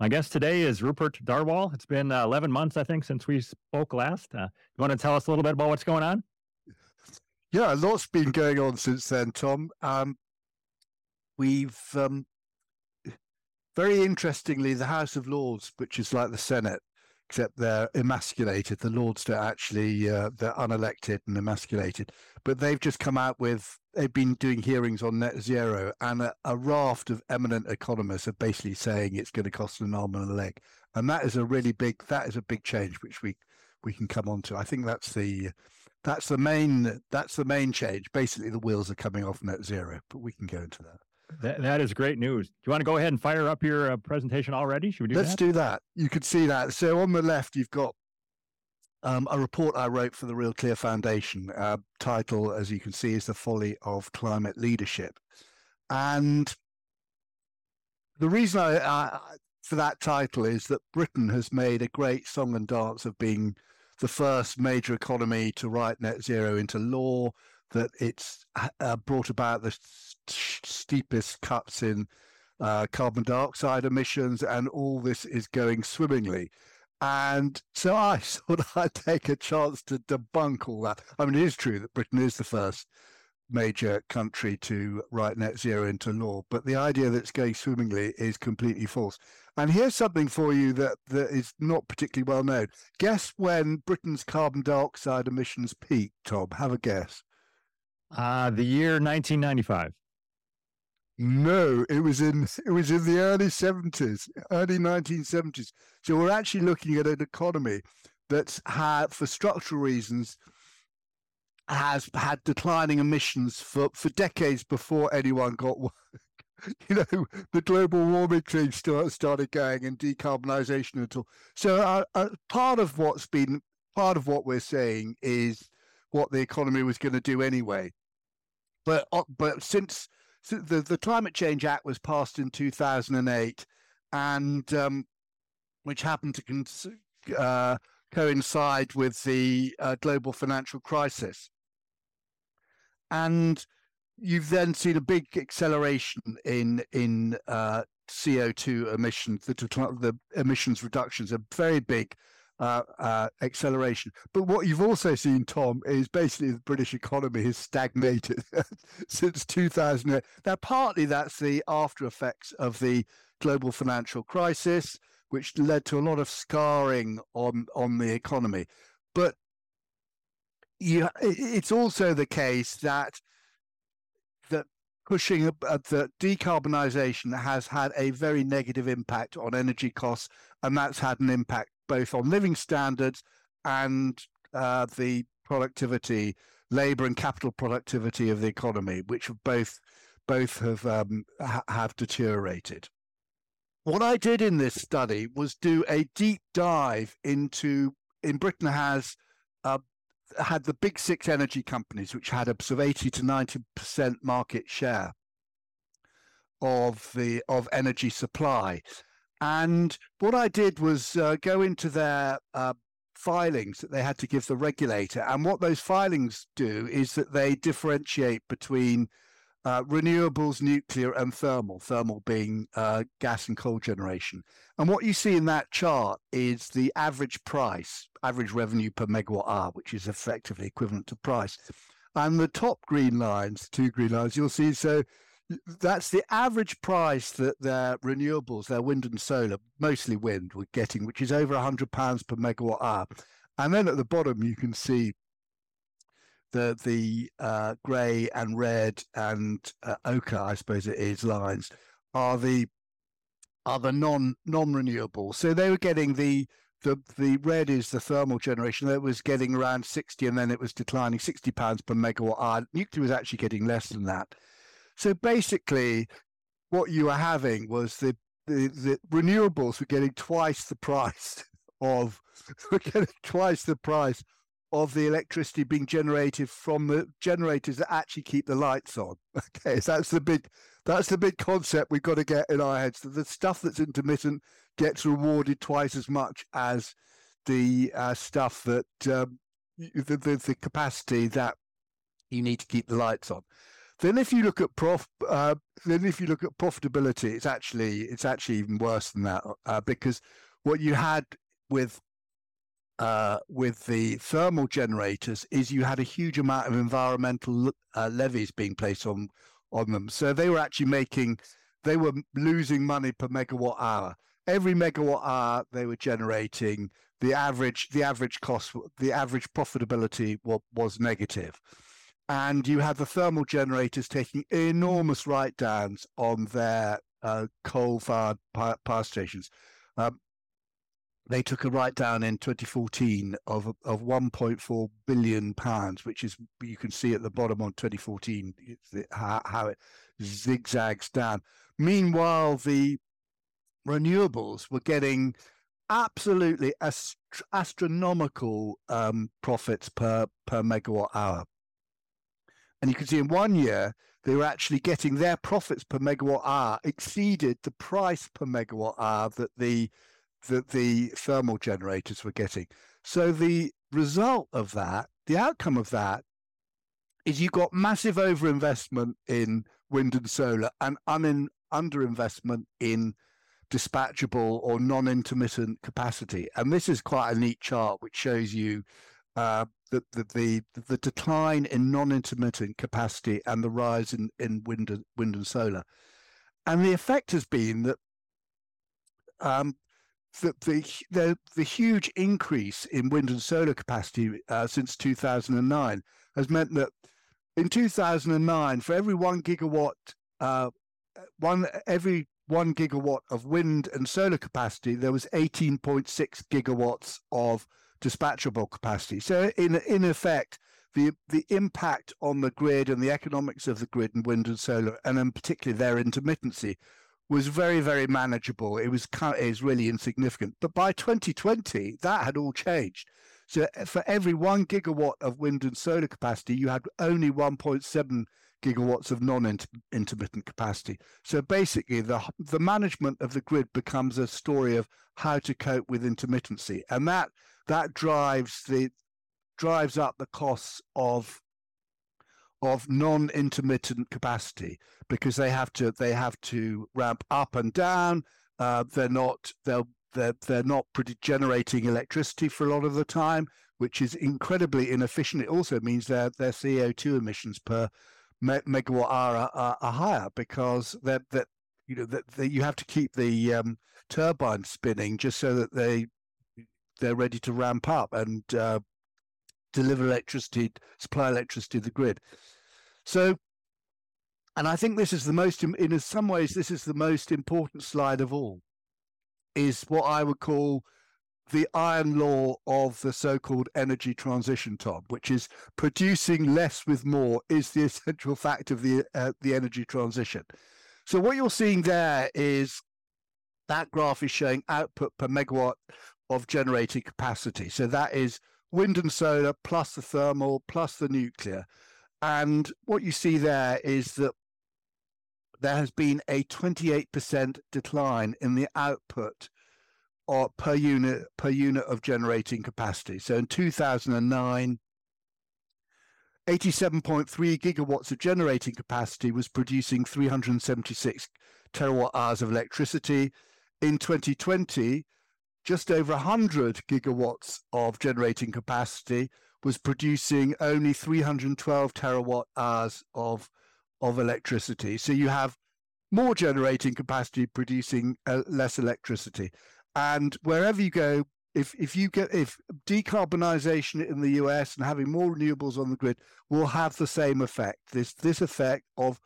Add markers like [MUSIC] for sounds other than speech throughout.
My guest today is Rupert Darwall. It's been uh, 11 months, I think, since we spoke last. Uh, you want to tell us a little bit about what's going on? Yeah, a lot's been going on since then, Tom. Um, we've um, very interestingly, the House of Lords, which is like the Senate, except they're emasculated. The Lords don't actually, uh, they're unelected and emasculated. But they've just come out with, they've been doing hearings on net zero, and a, a raft of eminent economists are basically saying it's going to cost an arm and a leg. And that is a really big, that is a big change, which we, we can come on to. I think that's the, that's the main, that's the main change. Basically, the wheels are coming off net zero, but we can go into that. That, that is great news. Do you want to go ahead and fire up your uh, presentation already? Should we do that? Let's that? do that. You can see that. So on the left, you've got um, a report I wrote for the Real Clear Foundation. Uh, title, as you can see, is The Folly of Climate Leadership. And the reason I, I, for that title is that Britain has made a great song and dance of being the first major economy to write net zero into law, that it's uh, brought about the steepest cuts in uh, carbon dioxide emissions, and all this is going swimmingly. And so I [LAUGHS] thought I'd take a chance to debunk all that. I mean, it is true that Britain is the first major country to write net zero into law, but the idea that it's going swimmingly is completely false. And here's something for you that, that is not particularly well known. Guess when Britain's carbon dioxide emissions peaked, Tom? Have a guess. Uh, the year 1995. No, it was in [LAUGHS] it was in the early seventies, early nineteen seventies. So we're actually looking at an economy that's had, for structural reasons, has had declining emissions for, for decades before anyone got [LAUGHS] you know the global warming thing start, started going and decarbonisation and all. So uh, uh, part of what's been part of what we're saying is what the economy was going to do anyway. But uh, but since the, the Climate Change Act was passed in 2008, and um, which happened to cons- uh, coincide with the uh, global financial crisis. And you've then seen a big acceleration in in uh, CO2 emissions. The, the emissions reductions are very big uh, uh, acceleration. But what you've also seen, Tom, is basically the British economy has stagnated [LAUGHS] since 2008. Now, partly that's the after effects of the global financial crisis, which led to a lot of scarring on on the economy. But you, it's also the case that that pushing uh, that decarbonisation has had a very negative impact on energy costs, and that's had an impact both on living standards and uh, the productivity, labour and capital productivity of the economy, which have both both have um, ha- have deteriorated. What I did in this study was do a deep dive into. In Britain has uh, had the big six energy companies, which had sort of eighty to ninety percent market share of the of energy supply, and what I did was uh, go into their uh, filings that they had to give the regulator. And what those filings do is that they differentiate between uh, renewables, nuclear, and thermal, thermal being uh, gas and coal generation. And what you see in that chart is the average price, average revenue per megawatt hour, which is effectively equivalent to price. And the top green lines, two green lines, you'll see so that's the average price that their renewables, their wind and solar, mostly wind, were getting, which is over hundred pounds per megawatt hour. And then at the bottom, you can see the the uh, grey and red and uh, ochre, I suppose it is, lines are the are the non non renewable. So they were getting the the the red is the thermal generation that was getting around 60 and then it was declining 60 pounds per megawatt hour nuclear was actually getting less than that so basically, what you were having was the, the, the renewables were getting twice the price [LAUGHS] of [LAUGHS] were getting twice the price of the electricity being generated from the generators that actually keep the lights on. [LAUGHS] Okay, so that's the big that's the big concept we've got to get in our heads. That the stuff that's intermittent gets rewarded twice as much as the uh, stuff that um, the, the the capacity that you need to keep the lights on. Then if you look at prof, uh, then if you look at profitability, it's actually it's actually even worse than that uh, because what you had with uh, with the thermal generators is you had a huge amount of environmental uh, levies being placed on on them. So they were actually making, they were losing money per megawatt hour. Every megawatt hour they were generating, the average the average cost, the average profitability was, was negative. And you had the thermal generators taking enormous write downs on their uh, coal fired power, stations. Um, they took a write down in 2014 of of 1.4 billion pounds, which is you can see at the bottom on 2014 how, it zigzags down. Meanwhile, the renewables were getting absolutely ast- astronomical um, profits per per megawatt hour, and you can see in one year they were actually getting their profits per megawatt hour exceeded the price per megawatt hour that the that the thermal generators were getting. So the result of that, the outcome of that, is you got massive overinvestment in wind and solar and un- underinvestment in dispatchable or non-intermittent capacity. And this is quite a neat chart which shows you uh, the, the, the the decline in non-intermittent capacity and the rise in, in wind and, wind and solar. And the effect has been that um, the, the, the, the huge increase in wind and solar capacity uh, since 2009 has meant that in 2009, for every one gigawatt, uh, one every one gigawatt of wind and solar capacity, there was 18.6 gigawatts of dispatchable capacity. So, in in effect, the the impact on the grid and the economics of the grid and wind and solar, and in particular their intermittency, was very, very manageable. It was it was really insignificant. But by 2020, that had all changed. So eh, for every one gigawatt of wind and solar capacity, you had only 1.7 gigawatts of non-intermittent capacity. So basically, the the management of the grid becomes a story of how to cope with intermittency, and that that drives the drives up the costs of of non-intermittent capacity because they have to they have to ramp up and down. Uh, they're not they're they're they're not generating electricity for a lot of the time, which is incredibly inefficient. It also means their their CO two emissions per me- megawatt hour are, are, higher because that that you know that, that you have to keep the um, turbine spinning just so that they they're ready to ramp up and uh, deliver electricity, supply electricity to the grid. So, and I think this is the most, in some ways, this is the most important slide of all, is what I would call the iron law of the so-called energy transition, Tom, which is producing less with more is the [LAUGHS] essential fact of the uh, the energy transition. So what you're seeing there is that graph is showing output per megawatt of generating capacity. So that is wind and solar plus the thermal plus the nuclear. And what you see there is that there has been a 28% decline in the output or per unit per unit of generating capacity. So in 2009, 87.3 gigawatts of generating capacity was producing 376 terawatt hours of electricity. In 2020, just over 100 gigawatts of generating capacity was producing only 312 terawatt hours of of electricity. So you have more generating capacity producing uh, less electricity. And wherever you go, if if you get if decarbonisation in the US and having more renewables on the grid will have the same effect. This this effect of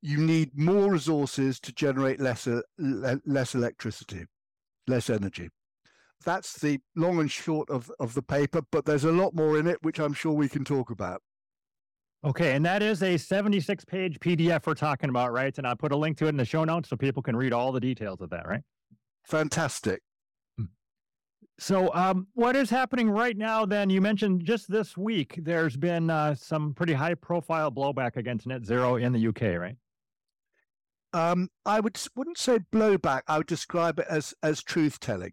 you need more resources to generate less less electricity, less energy that's the long and short of, of the paper, but there's a lot more in it, which I'm sure we can talk about. Okay, and that is a 76 page PDF we're talking about, right? And I'll put a link to it in the show notes so people can read all the details of that, right? Fantastic. Hmm. So, um, what is happening right now? Then you mentioned just this week there's been uh, some pretty high profile blowback against net zero in the UK, right? Um, I would wouldn't say blowback. I would describe it as as truth telling.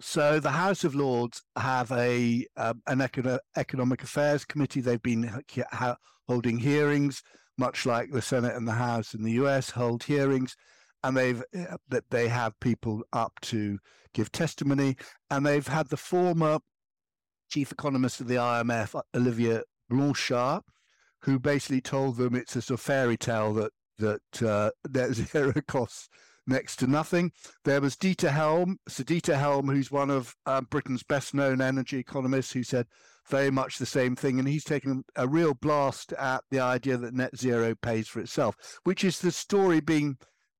So the House of Lords have a um, an econo- economic affairs committee. They've been ha- holding hearings much like the Senate and the House in the US, hold hearings, and they've uh, that they have people up to give testimony, and they've had the former chief economist of the IMF, Olivier Blanchard, who basically told them it's a sort of fairy tale that that uh, [LAUGHS] net zero costs next to nothing. There was Dieter Helm, Sir Dieter Helm, who's one of um, Britain's best known energy economists, who said very much the same thing. And he's taken a real blast at the idea that net zero pays for itself, which is the story being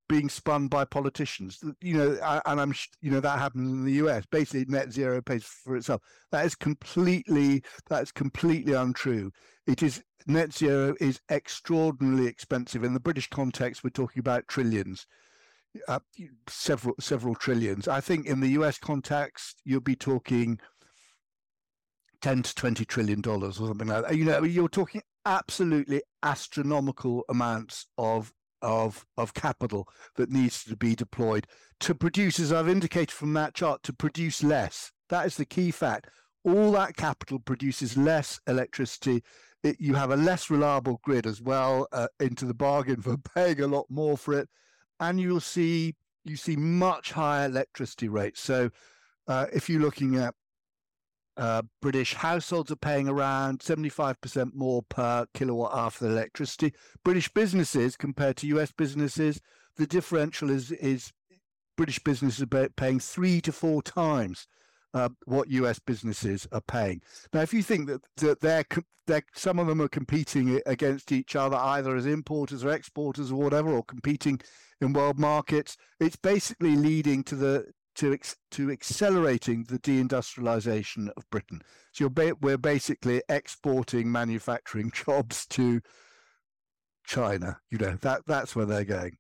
being spun by politicians. You know, and I'm you know that happens in the US. Basically, net zero pays for itself. That is completely that is completely untrue. It is net zero is extraordinarily expensive. In the British context, we're talking about trillions. Uh, several several trillions. I think in the US context, you'll be talking 10 to 20 trillion dollars or something like that. You know, you're talking absolutely astronomical amounts of of of capital that needs to be deployed to produce, as I've indicated from that chart, to produce less. That is the key fact. All that capital produces less electricity. It, you have a less reliable grid as well uh, into the bargain for [LAUGHS] paying a lot more for it, and you'll see you see much higher electricity rates. So, uh, if you're looking at uh, British households are paying around 75% more per kilowatt hour for electricity. British businesses, compared to US businesses, the differential is, is British businesses are paying three to four times uh, what US businesses are paying. Now, if you think that, that they're, they're, some of them are competing against each other, either as importers or exporters or whatever, or competing in world markets, it's basically leading to the to ex- to accelerating the deindustrialization of Britain. So ba- we're basically exporting manufacturing [LAUGHS] jobs to China. You know that that's where they're going.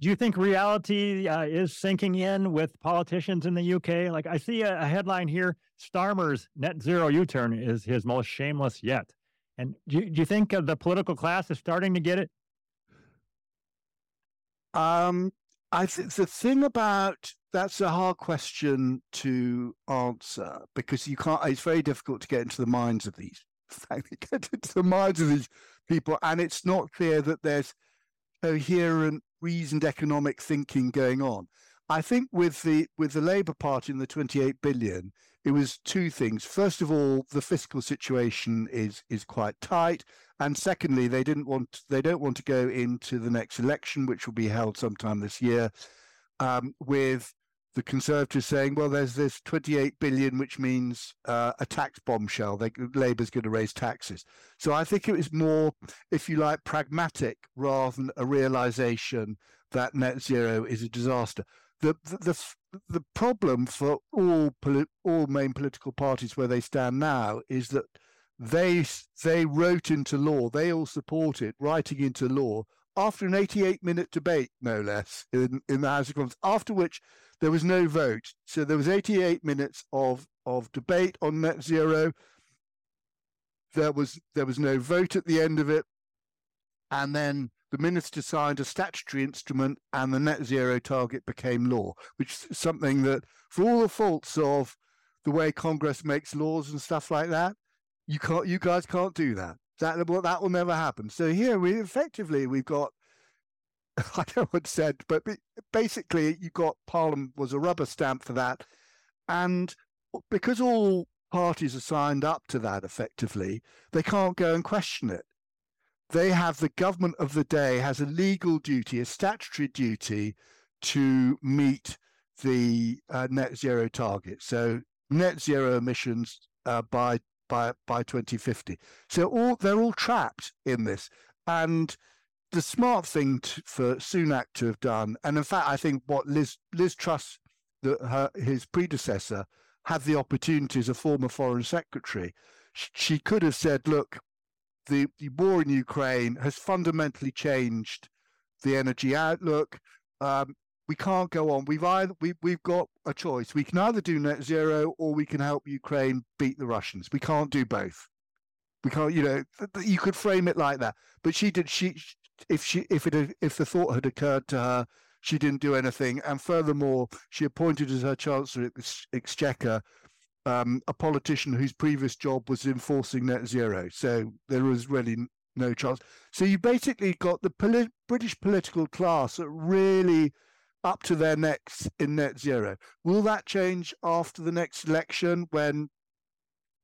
Do you think reality uh, is sinking in with politicians in the UK? Like I see a, a headline here: Starmer's net zero U-turn is his most shameless yet. And do you, do you think uh, the political class is starting to get it? Um, I think the thing about that's a hard question to answer because you can't. It's very difficult to get into the minds of these. [LAUGHS] get into the minds of these people, and it's not clear that there's coherent, reasoned economic thinking going on. I think with the with the Labour Party and the 28 billion, it was two things. First of all, the fiscal situation is is quite tight, and secondly, they didn't want they don't want to go into the next election, which will be held sometime this year, um, with the Conservatives saying, "Well, there's this 28 billion, which means uh, a tax bombshell. They, Labour's going to raise taxes." So I think it was more, if you like, pragmatic rather than a realization that net zero is a disaster. The the the, the problem for all all main political parties where they stand now is that they they wrote into law, they all support it, writing into law after an 88 minute debate, no less, in, in the House of Commons, after which there was no vote. So there was 88 minutes of, of debate on net zero. There was there was no vote at the end of it. And then the minister signed a statutory instrument and the net zero target became law, which is something that, for all the faults of the way Congress makes laws and stuff like that, you can't, you guys can't do that. That that will never happen. So here we effectively we've got. [LAUGHS] I don't know what said, but basically you got Parliament was a rubber stamp for that, and because all parties are signed up to that effectively, they can't go and question it. They have the government of the day has a legal duty, a statutory duty to meet the uh, net zero target. So net zero emissions uh, by by by 2050. So all they're all trapped in this, and the smart thing to, for Sunak to have done, and in fact, I think what Liz Liz Truss, the, her, his predecessor, had the opportunity as a former foreign secretary. She could have said, "Look, the, the war in Ukraine has fundamentally changed the energy outlook. Um, we can't go on. We've either we we've got a choice. We can either do net zero or we can help Ukraine beat the Russians. We can't do both. We can't. You know, you could frame it like that. But she did. She if she if it if the thought had occurred to her, she didn't do anything. And furthermore, she appointed as her chancellor at the Exchequer um, a politician whose previous job was enforcing net zero. So there was really no chance. So you basically got the poli- British political class really up to their necks in net zero. Will that change after the next election when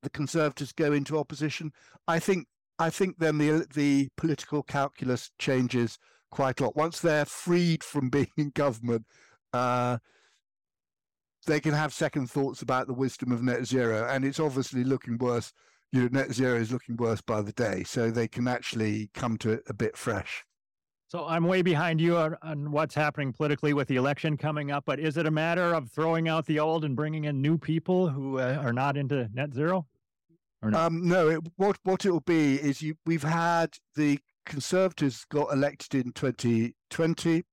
the Conservatives go into opposition? I think I think then the the political calculus changes quite a lot. Once they're freed from being in government, uh, they can have second thoughts about the wisdom of net zero, and it's obviously looking worse. You know, net zero is looking worse by the day, so they can actually come to it a bit fresh. So I'm way behind you on, on, what's happening politically with the election coming up. But is it a matter of throwing out the old and bringing in new people who uh, are not into net zero? Or no? Um, no. It, what what it will be is you. We've had the Conservatives got elected in 2020,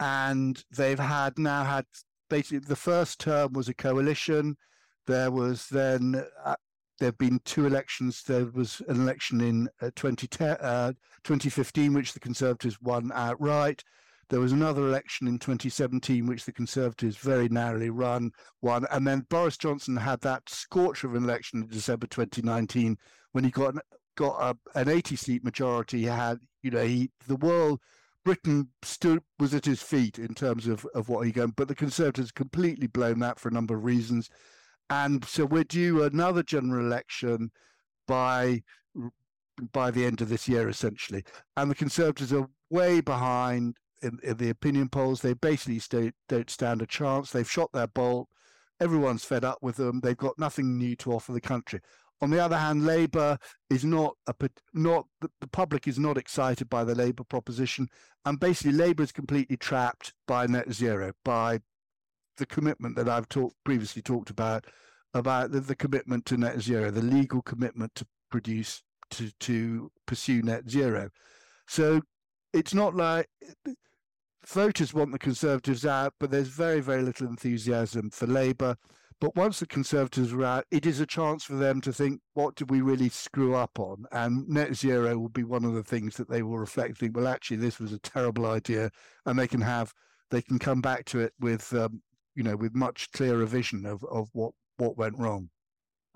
and they've had now had basically the first term was a coalition. There was then uh, there have been two elections. There was an election in uh, 2010, uh, 2015, which the Conservatives won outright. There was another election in 2017, which the Conservatives very narrowly run, won. And then Boris Johnson had that scorch of an election in December 2019 when he got an, got a, an 80 seat majority. He had, you know, he the world, Britain stood was at his feet in terms of, of what he got, but the Conservatives completely blown that for a number of reasons. And so we're due another general election by by the end of this year, essentially. And the Conservatives are way behind in, in the opinion polls. They basically stay, don't stand a chance. They've shot their bolt. Everyone's fed up with them. They've got nothing new to offer the country. On the other hand, Labour is not a not the, public is not excited by the Labour proposition, and basically Labour is completely trapped by net zero, by the commitment that I've talked previously talked about about the, the commitment to net zero, the legal commitment to produce to to pursue net zero. So it's not like voters want the Conservatives out, but there's very very little enthusiasm for Labour. But once the Conservatives are out, it is a chance for them to think, what did we really screw up on? And net zero will be one of the things that they will reflect. Think, well, actually, this was a terrible idea, and they can have they can come back to it with um, you know with much clearer vision of of what what went wrong.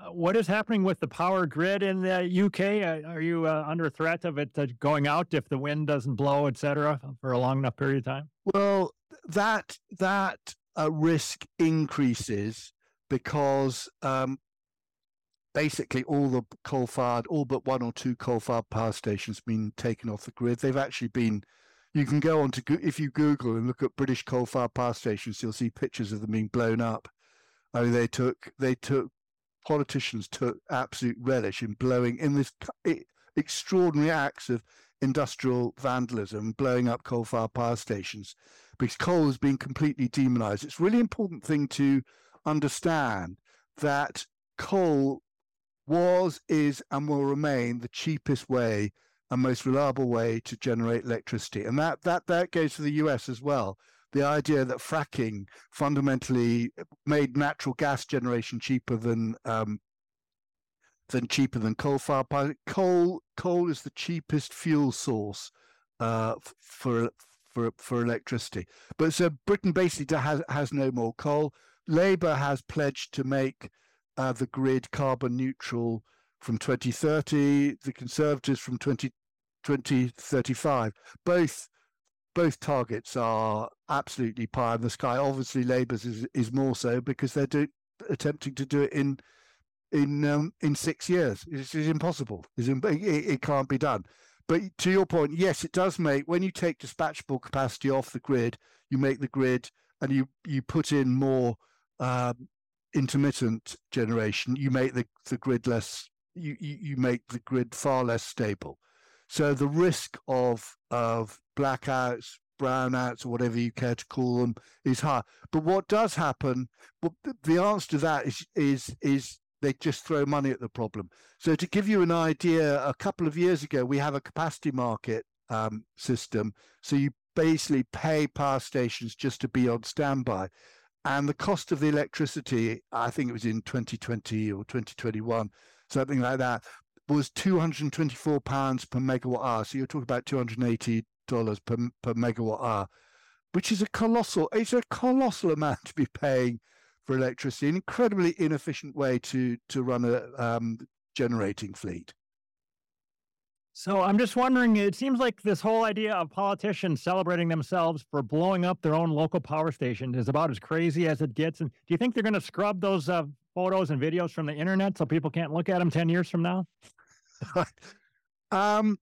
Uh, what is happening with the power grid in the UK? Uh, are you uh, under threat of it uh, going out if the wind doesn't blow, et cetera, for a long enough period of time? Well, that that uh, risk increases because um, basically all the coal-fired, all but one or two coal-fired power stations, have been taken off the grid. They've actually been. You can go on to if you Google and look at British coal-fired power stations, you'll see pictures of them being blown up. I mean, they took they took politicians took absolute relish in blowing in this extraordinary acts of industrial vandalism, blowing up coal-fired power stations, because coal has been completely demonized. It's a really important thing to understand that coal was, is, and will remain the cheapest way and most reliable way to generate electricity, and that that that goes for the U.S. as well the idea that fracking fundamentally made natural gas generation cheaper than um, than cheaper than coal fired power. Coal coal is the cheapest fuel source uh, for for for electricity. But so Britain basically has has no more coal. Labour has pledged to make uh, the grid carbon neutral from 2030. The Conservatives from 20, 2035. Both both targets are absolutely pie in the sky. Obviously, Labour's is, is more so because they're do, attempting to do it in in um, in six years. It's, it's impossible. It's, it, it can't be done. But to your point, yes, it does make when you take dispatchable capacity off the grid, you make the grid and you you put in more um, intermittent generation. You make the the grid less. You, you make the grid far less stable. So the risk of of blackouts, brownouts, or whatever you care to call them, is high. But what does happen? Well, the answer to that is is is they just throw money at the problem. So to give you an idea, a couple of years ago we have a capacity market um, system. So you basically pay power stations just to be on standby. And the cost of the electricity, I think it was in 2020 or 2021, something like that, was 224 pounds per megawatt hour. So you're talking about 280 dollars per per megawatt hour, which is a colossal. It's a colossal amount to be paying for electricity. An incredibly inefficient way to to run a um, generating fleet. So I'm just wondering, it seems like this whole idea of politicians celebrating themselves for blowing up their own local power station is about as crazy as it gets. And do you think they're going to scrub those uh, photos and videos from the internet so people can't look at them 10 years from now? [LAUGHS] um,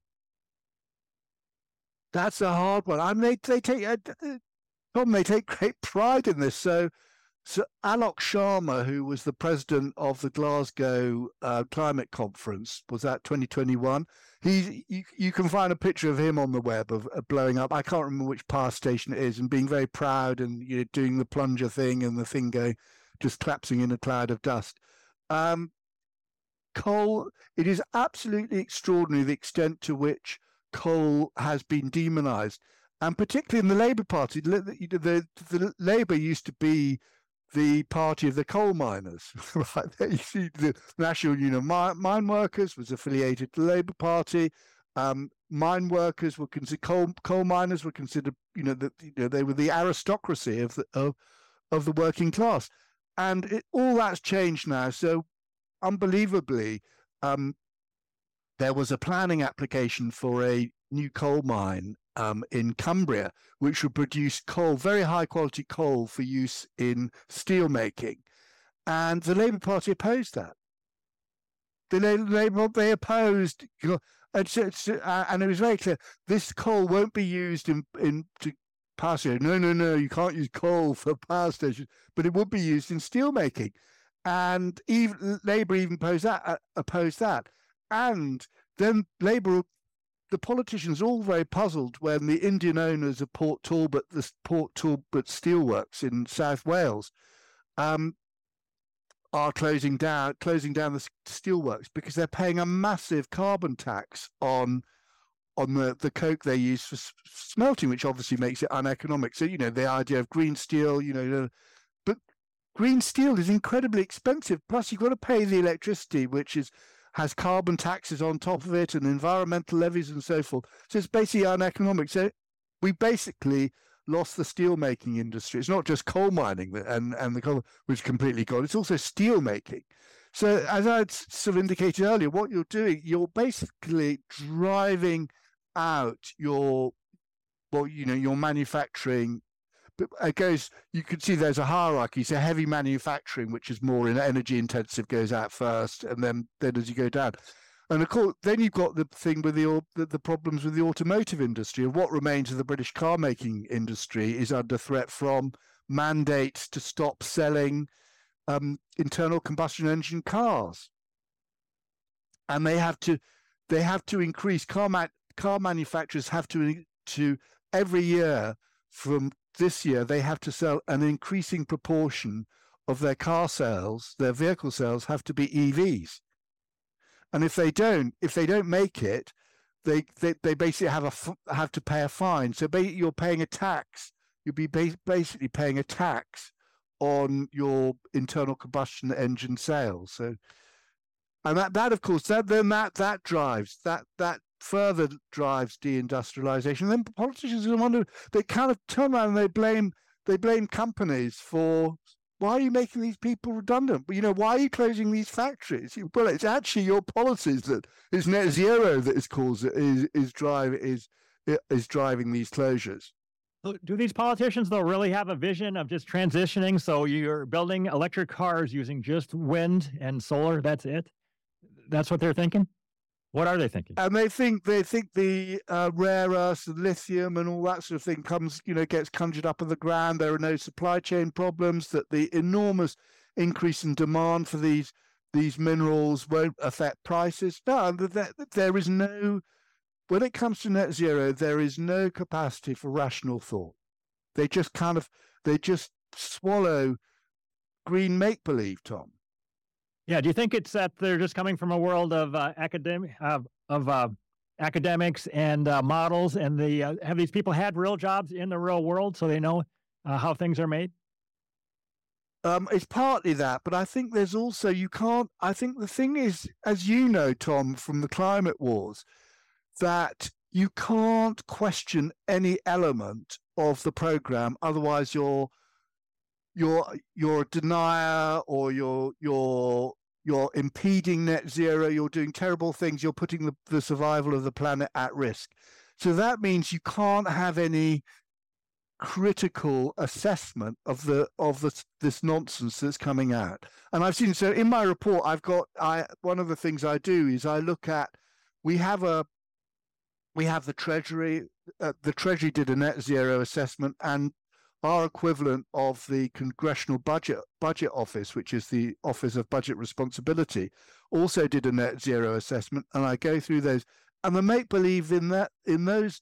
that's a hard one. I mean, they, they take, uh, they take great pride in this. So so Alok Sharma, who was the president of the Glasgow uh, Climate Conference, was that 2021. He, you, you, can find a picture of him on the web of, of, blowing up. I can't remember which power station it is, and being very proud and you know doing the plunger thing and the thing going, just collapsing in a cloud of dust. Um, coal. It is absolutely extraordinary the extent to which coal has been demonized, and particularly in the Labour Party. The, the, the Labour used to be the party of the coal miners. [LAUGHS] right there, you see the National Union of Mine Workers was affiliated to the Labour Party. Um, mine workers were considered coal coal miners were considered you know that you know they were the aristocracy of the of of the working class, and it, all that's changed now. So unbelievably, um, there was a planning application for a new coal mine um, in Cumbria, which would produce coal, very high quality coal for use in steel making. And the Labour Party opposed that. The Labour they opposed, and, so, uh, and it was very clear this coal won't be used in in to power stations. No, no, no, you can't use coal for power stations, but it would be used in steel making. And even Labour even opposed that, uh, opposed that. And then Labour the politicians are all very puzzled when the Indian owners of Port Talbot, the Port Talbot Steelworks in South Wales, um, are closing down closing down the steelworks because they're paying a massive carbon tax on on the, the coke they use for smelting, which obviously makes it uneconomic. So you know the idea of green steel, you know, but green steel is incredibly expensive. Plus you've got to pay the electricity, which is has carbon taxes on top of it and environmental levies and so forth. So it's basically uneconomic. So we basically lost the steelmaking industry. It's not just coal mining and, and the coal, which completely gone, it's also steel making. So as I sort of indicated earlier, what you're doing, you're basically driving out your well, you know, your manufacturing it goes you can see there's a hierarchy. So heavy manufacturing which is more energy intensive goes out first and then then as you go down. And of course then you've got the thing with the, the, the problems with the automotive industry. And what remains of the british car making industry is under threat from mandates to stop selling um, internal combustion engine cars. And they have to they have to increase car ma- car manufacturers have to to every year from this year they have to sell an increasing proportion of their car sales, their vehicle sales have to be EVs. And if they don't, if they don't make it, they they, they basically have a have to pay a fine. So you're paying a tax. You'll be basically paying a tax on your internal combustion engine sales. So, and that that of course that then that that drives that that further drives deindustrialization. Then politicians are wonder they kind of turn around and they blame they blame companies for why are you making these people redundant? You know, why are you closing these factories? Well, it's actually your policies that is net zero that is cause is is drive is is driving these closures. Do these politicians though really have a vision of just transitioning? So you're building electric cars using just wind and solar. That's it. That's what they're thinking. What are they thinking? And they think they think the uh, rare earths, lithium, and all that sort of thing comes, you know, gets conjured up of the ground. There are no supply chain problems. That the enormous increase in demand for these these minerals won't affect prices. No, there, there is no. When it comes to net zero, there is no capacity for rational thought. They just kind of they just swallow green make believe, Tom. Yeah. Do you think it's that they're just coming from a world of uh, academic uh, of uh, academics and uh, models, and the uh, have these people had real jobs in the real world, so they know uh, how things are made? Um, it's partly that, but I think there's also you can't. I think the thing is, as you know, Tom, from the climate wars, that you can't question any element of the program, otherwise you're you're you're a denier or you're you're you're impeding net zero, you're doing terrible things, you're putting the, the survival of the planet at risk. So that means you can't have any critical assessment of the of the, this nonsense that's coming out. And I've seen so in my report, I've got I one of the things I do is I look at we have a we have the Treasury. Uh, the Treasury did a net zero assessment, and our equivalent of the Congressional Budget Budget Office, which is the Office of Budget Responsibility, also did a net zero assessment. And I go through those, and the make believe in that in those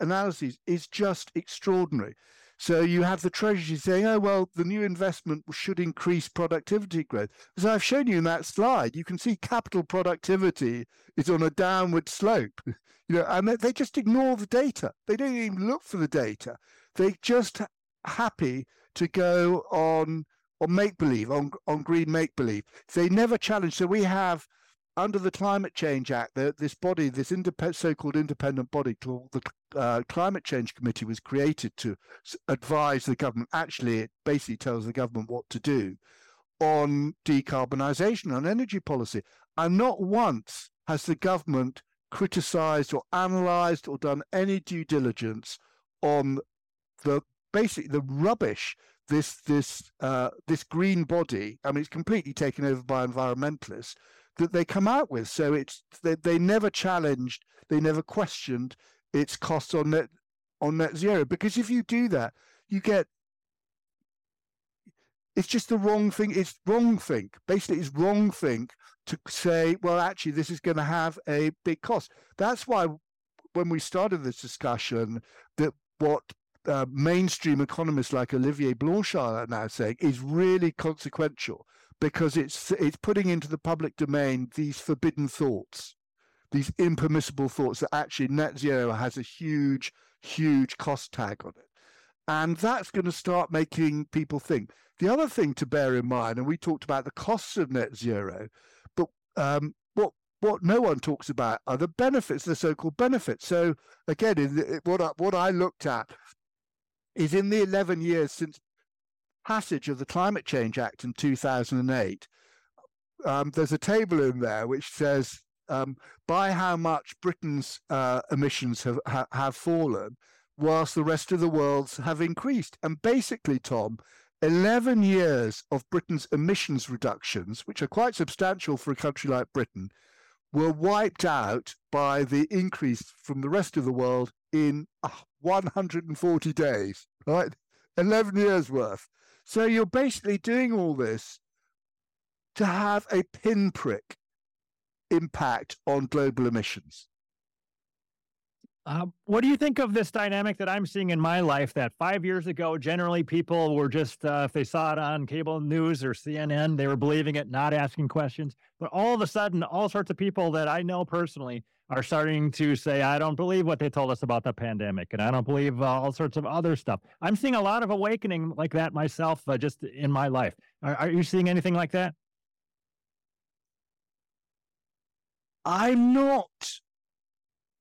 analyses is just extraordinary. So you have the Treasury saying, oh, well, the new investment should increase productivity growth. As I've shown you in that slide, you can see capital productivity is on a downward slope. [LAUGHS] You know, and they just ignore the data. They don't even look for the data. They just happy to go on on make believe, on on green make believe. They never challenge. So we have under the Climate Change Act, the, this body, this independent, so-called independent body called the uh, Climate Change Committee was created to advise the government. Actually, it basically tells the government what to do on decarbonisation, on energy policy. And not once has the government criticised or analysed or done any due diligence on the basically the rubbish this this uh, this green body. I mean, it's completely taken over by environmentalists that they come out with. So it's they, they never challenged, they never questioned its costs on net on net zero. Because if you do that, you get it's just the wrong thing. It's wrong think. Basically, it's wrong think to say, well, actually, this is going to have a big cost. That's why when we started this discussion, that what uh, mainstream economists like Olivier Blanchard are now saying is really consequential because it's it's putting into the public domain these forbidden thoughts, these impermissible thoughts that actually net zero has a huge, huge cost tag on it. And that's going to start making people think. The other thing to bear in mind, and we talked about the costs of net zero, but um, what what no one talks about are the benefits, the so-called benefits. So again, the, what I, what I looked at is in the 11 years since passage of the Climate Change Act in 2008, um, there's a table in there which says um, by how much Britain's uh, emissions have, ha- have fallen, whilst the rest of the world's have increased. And basically, Tom, 11 years of Britain's emissions reductions, which are quite substantial for a country like Britain, were wiped out by the increase from the rest of the world in uh, 140 days, right? 11 years worth. So you're basically doing all this to have a pinprick impact on global emissions. Uh, what do you think of this dynamic that I'm seeing in my life? That five years ago, generally people were just, uh, if they saw it on cable news or CNN, they were believing it, not asking questions. But all of a sudden, all sorts of people that I know personally are starting to say, I don't believe what they told us about the pandemic, and I don't believe uh, all sorts of other stuff. I'm seeing a lot of awakening like that myself uh, just in my life. Are, are you seeing anything like that? I'm not.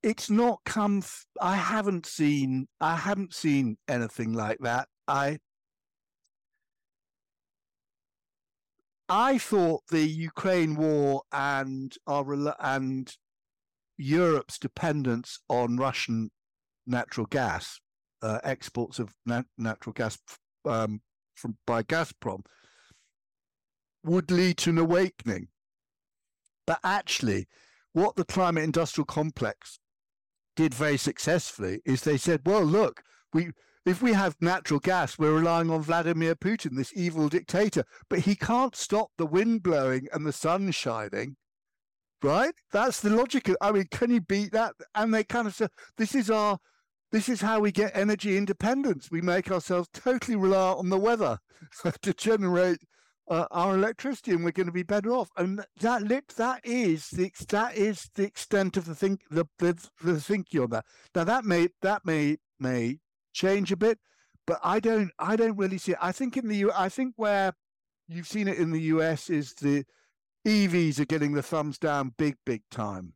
It's not come. I haven't seen. I haven't seen anything like that. I. I thought the Ukraine war and our and Europe's dependence on Russian natural gas, uh, exports of nat- natural gas um, from by Gazprom, would lead to an awakening. But actually, what the climate industrial complex did very successfully is they said, well, look, we if we have natural gas, we're relying on Vladimir Putin, this evil dictator, but he can't stop the wind blowing and the sun shining right? That's the logic. I mean, can you beat that? And they kind of say, this is our, this is how we get energy independence. We make ourselves totally rely on the weather [LAUGHS] to generate uh, our electricity, and we're going to be better off. And that that is the that is the extent of the think the, the the thinking on that. Now that may that may may change a bit, but I don't I don't really see it. I think in the I think where you've seen it in the US is the EVs are getting the thumbs down big, big time.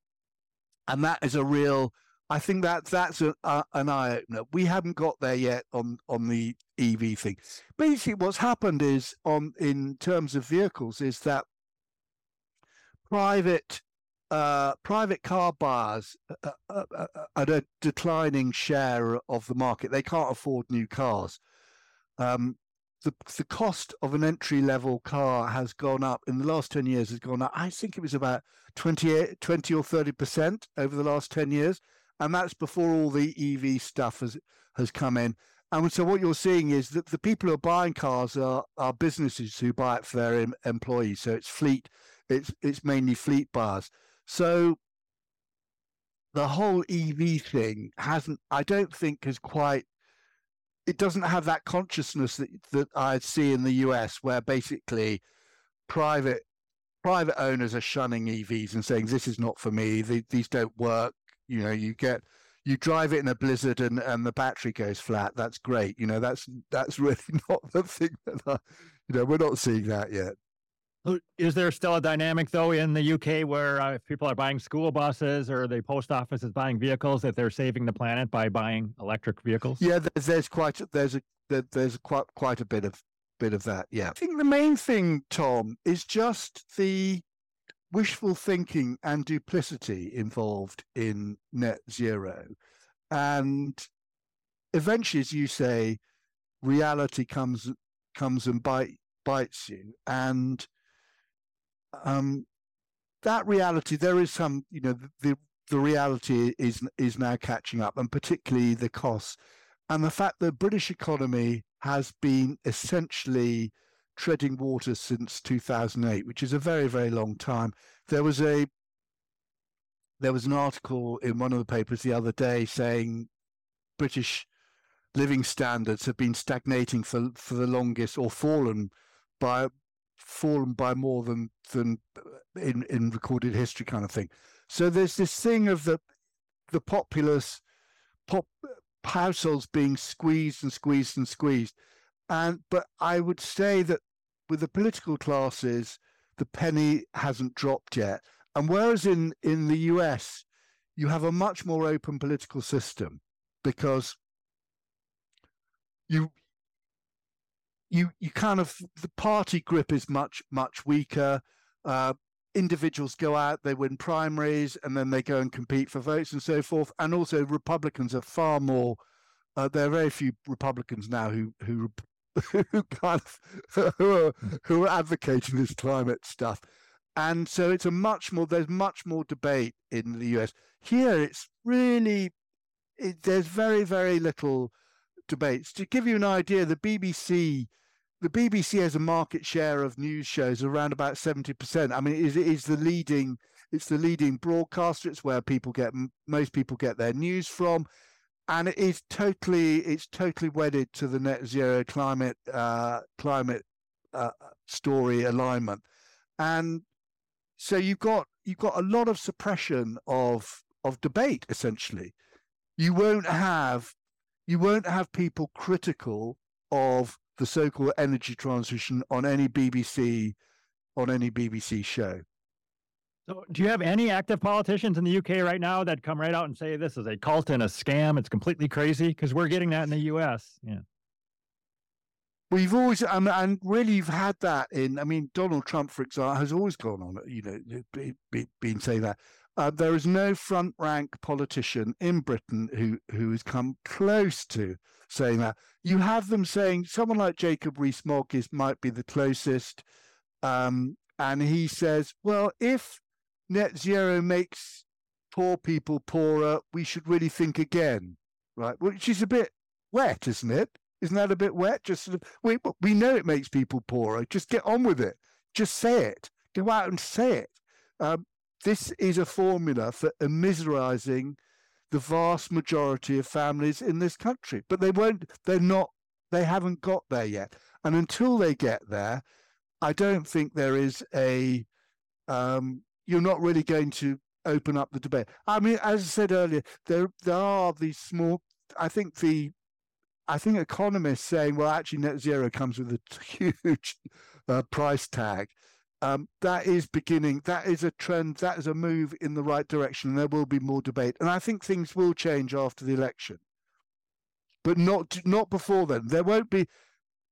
And that is a real, I think that that's a, a, an eye opener. We haven't got there yet on, on the EV thing. Basically, what's happened is on in terms of vehicles is that private uh, private car buyers uh, uh, uh, at a declining share of the market. They can't afford new cars. Um, the the cost of an entry level car has gone up in the last 10 years has gone up i think it was about 20, 20 or 30 percent over the last 10 years and that's before all the ev stuff has has come in. And so what you're seeing is that the people who are buying cars are are businesses who buy it for their em- employees so it's fleet it's it's mainly fleet buyers. So the whole ev thing hasn't i don't think has quite it doesn't have that consciousness that that I see in the US, where basically private private owners are shunning EVs and saying this is not for me. The, these don't work. You know, you get you drive it in a blizzard and and the battery goes flat. That's great. You know, that's that's [LAUGHS] really not the thing that I, you know we're not seeing that yet. Is there still a dynamic though in the UK where uh, if people are buying school buses or the post office is buying vehicles that they're saving the planet by buying electric vehicles? Yeah, there's, there's quite there's a there's quite quite a bit of bit of that. Yeah, I think the main thing, Tom, is just the wishful thinking and duplicity involved in net zero, and eventually, as you say, reality comes comes and bite bites you and um, that reality, there is some, you know, the the reality is is now catching up, and particularly the costs, and the fact that British economy has been essentially treading water since 2008, which is a very very long time. There was a there was an article in one of the papers the other day saying British living standards have been stagnating for for the longest or fallen by fallen by more than than uh, in in recorded history kind of thing. So there's this thing of the the populace pop households being squeezed and squeezed and squeezed. And but I would say that with the political classes, the penny hasn't dropped yet. And whereas in, in the US, you have a much more open political system because you you you kind of the party grip is much much weaker. Uh, individuals go out, they win primaries, and then they go and compete for votes and so forth. And also, Republicans are far more. Uh, there are very few Republicans now who who [LAUGHS] who kind of [LAUGHS] who are, who are advocating this climate stuff. And so it's a much more. There's much more debate in the US. Here, it's really it, there's very very little debates. To give you an idea, the BBC the BBC has a market share of news shows around about 70%. I mean, it is the leading it's the leading broadcaster. It's where people get most people get their news from, and it is totally it's totally wedded to the net zero climate uh, climate uh, story alignment, and so you've got you've got a lot of suppression of of debate. Essentially, you won't have you won't have people critical of the so-called energy transition on any BBC on any BBC show. So, do you have any active politicians in the UK right now that come right out and say this is a cult and a scam? It's completely crazy because we're getting that in the US. Yeah. We've always, um, and really, you've had that in. I mean, Donald Trump, for example, has always gone on, you know, be, be, been saying that. Uh, there is no front rank politician in Britain who who has come close to saying that. You have them saying someone like Jacob Rees-Mogg is might be the closest, um, and he says, well, if net zero makes poor people poorer, we should really think again, right? Which is a bit wet, isn't it? Isn't that a bit wet? Just sort of, we we know it makes people poorer. Just get on with it. Just say it. Go out and say it. Um, this is a formula for immiserizing the vast majority of families in this country. But they won't, they're not, they haven't got there yet. And until they get there, I don't think there is a, um, you're not really going to open up the debate. I mean, as I said earlier, there there are these small. I think the, I think economists saying, well, actually, net zero comes with a [LAUGHS] huge uh, price tag, um, that is beginning. That is a trend. That is a move in the right direction. And there will be more debate. And I think things will change after the election, but not not before then. There won't be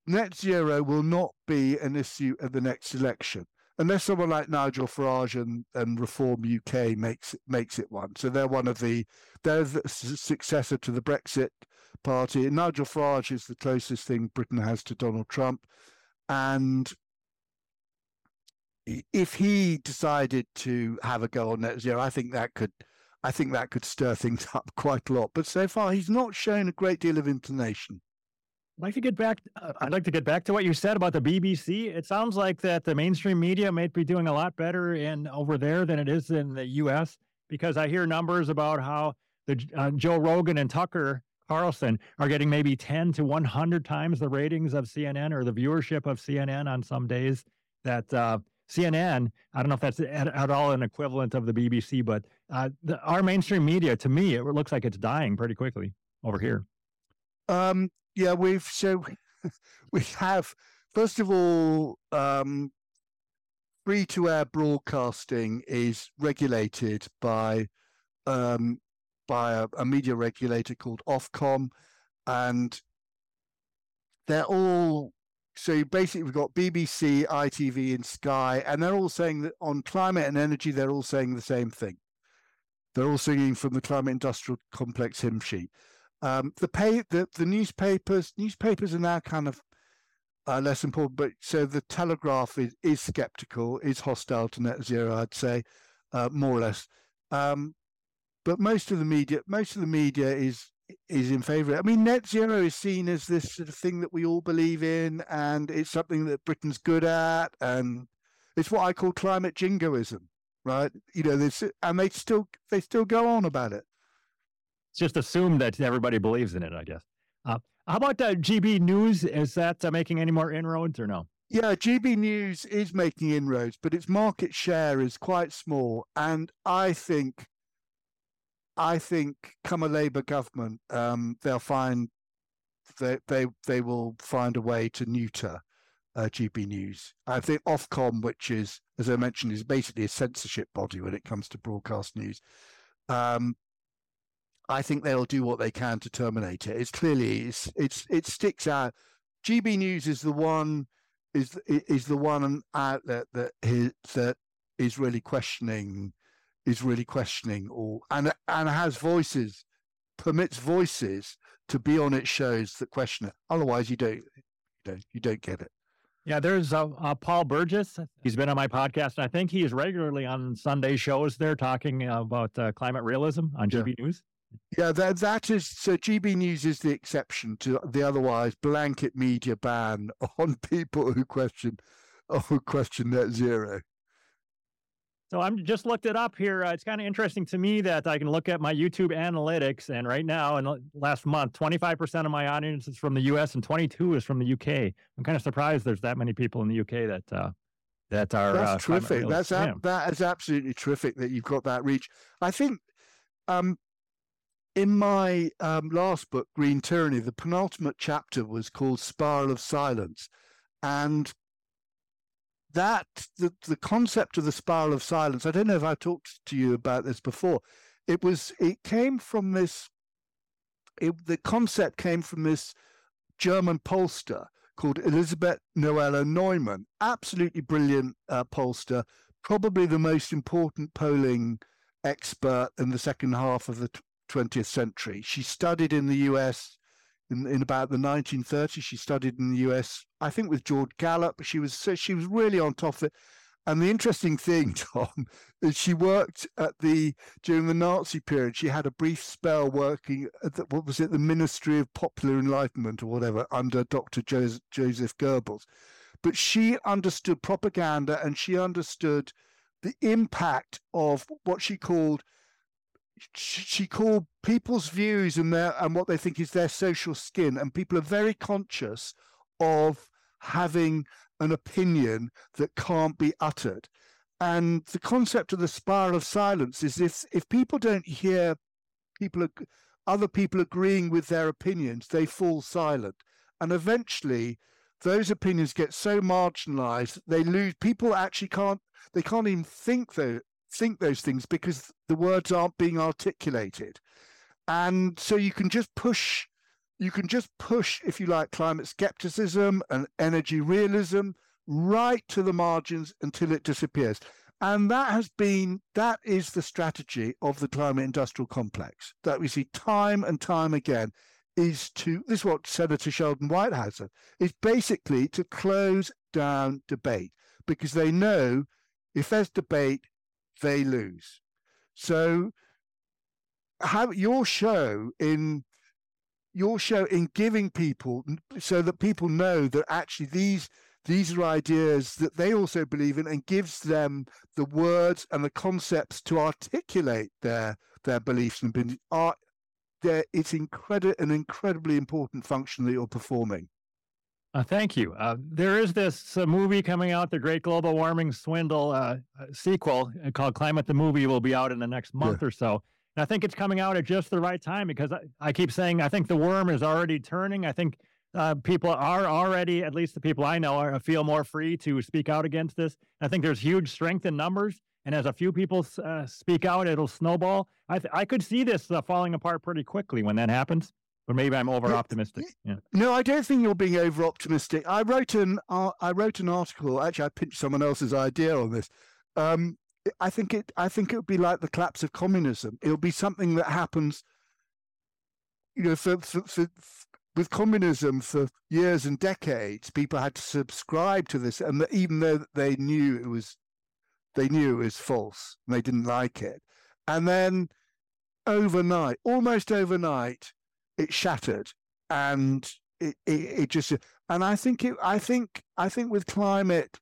net zero will not be an issue at the next election. unless someone like Nigel Farage and, and Reform UK makes makes it one. So they're one of the they're the successor to the Brexit party. Nigel Farage is the closest thing Britain has to Donald Trump, and if he decided to have a go on net zero, I think that could I think that could stir things [LAUGHS] up quite a lot. But so far, he's not shown a great deal of inclination. I'd like to get back. Uh, I'd like to get back to what you said about the BBC. It sounds like that the mainstream media might be doing a lot better in over there than it is in the U.S. Because I hear numbers about how the uh, Joe Rogan and Tucker Carlson are getting maybe 10 to 100 times the ratings of CNN or the viewership of CNN on some days. That uh, CNN, I don't know if that's at, at, all an equivalent of the BBC, but uh, the, our mainstream media, to me, it looks like it's dying pretty quickly over here. Um, yeah, we've so [LAUGHS] we have first of all, um, free to air broadcasting is regulated by um, by a, a media regulator called Ofcom, and they're all so basically we've got BBC, ITV, and Sky, and they're all saying that on climate and energy, they're all saying the same thing. They're all singing from the climate industrial complex hymn sheet. Um, the pay the, the newspapers newspapers are now kind of uh, less important, but so the Telegraph is is skeptical, is hostile to net zero. I'd say uh, more or less. Um, but most of the media, most of the media is is in favour. I mean, net zero is seen as this sort of thing that we all believe in, and it's something that Britain's good at, and it's what I call climate jingoism, right? You know, this, and they still they still go on about it. It's just assumed that everybody believes in it, I guess. Uh, how about uh, GB News? Is that uh, making any more inroads or no? Yeah, GB News is making inroads, but its market share is quite small. And I think, I think, come a Labour government, um, they'll find they they they will find a way to neuter uh, GB News. I think Ofcom, which is, as I mentioned, is basically a censorship body when it comes to broadcast news. Um, I think they'll do what they can to terminate it. It's clearly it's it's it sticks out. GB News is the one is is the one outlet that is, that is really questioning is really questioning all and and has voices permits voices to be on its shows that question it. Otherwise, you don't you don't you don't get it. Yeah, there's uh, uh, Paul Burgess. He's been on my podcast. I think he is regularly on Sunday shows there talking about uh, climate realism on GB yeah. News. Yeah, that that is so. GB News is the exception to the otherwise blanket media ban [LAUGHS] on people who question who question net zero. So I'm just looked it up here. Uh, it's kind of interesting to me that I can look at my YouTube analytics, and right now, in last month, 25% of my audience is from the U.S. and 22 is from the UK. I'm kind of surprised there's that many people in the UK that uh, that are. That's uh, terrific. That's a- that is absolutely terrific that you've got that reach. I think um, in my um, last book, Green Tyranny, the penultimate chapter was called Spiral of Silence. And that, the, the concept of the spiral of silence, I don't know if I talked to you about this before. It was, it came from this, it, the concept came from this German pollster called Elisabeth Noelle Neumann, absolutely brilliant uh, pollster, probably the most important polling expert in the second half of the 20th century. She studied in the US in, in about the 1930s. She studied in the US, I think, with George Gallup. She was she was really on top of it. And the interesting thing, [LAUGHS] Tom, is she worked at the during the Nazi period. She had a brief spell working at the, what was it, the Ministry of Popular Enlightenment or whatever, under Dr. Joseph Goebbels. But she understood propaganda and she understood the impact of what she called she called people's views and their and what they think is their social skin, and people are very conscious of having an opinion that can't be uttered. And the concept of the spiral of silence is if if people don't hear people other people agreeing with their opinions, they fall silent, and eventually those opinions get so marginalized they lose people actually can't they can't even think though think those things because the words aren't being articulated. And so you can just push, you can just push, if you like, climate skepticism and energy realism right to the margins until it disappears. And that has been, that is the strategy of the climate industrial complex that we see time and time again is to, this is what Senator Sheldon Whitehouse said, is basically to close down debate because they know if there's debate, they lose. So have your show in your show in giving people so that people know that actually these these are ideas that they also believe in and gives them the words and the concepts to articulate their their beliefs and beliefs are there it's incredible an incredibly important function that you're performing uh, thank you. Uh, there is this uh, movie coming out, the Great Global Warming Swindle uh, uh, sequel uh, called Climate the Movie will be out in the next month yeah. or so. And I think it's coming out at just the right time because I, I keep saying I think the worm is already turning. I think uh, people are already, at least the people I know, are, feel more free to speak out against this. I think there's huge strength in numbers, and as a few people uh, speak out, it'll snowball. I th- I could see this uh, falling apart pretty quickly when that happens. Maybe I'm over optimistic. Yeah. No, I don't think you're being over optimistic. I wrote an uh, I wrote an article. Actually, I pinched someone else's idea on this. Um, I think it. I think it would be like the collapse of communism. It'll be something that happens. You know, for, for, for, with communism for years and decades, people had to subscribe to this, and even though they knew it was, they knew it was false, and they didn't like it, and then overnight, almost overnight, it shattered, and it, it, it just, and I think it, I think, I think with climate,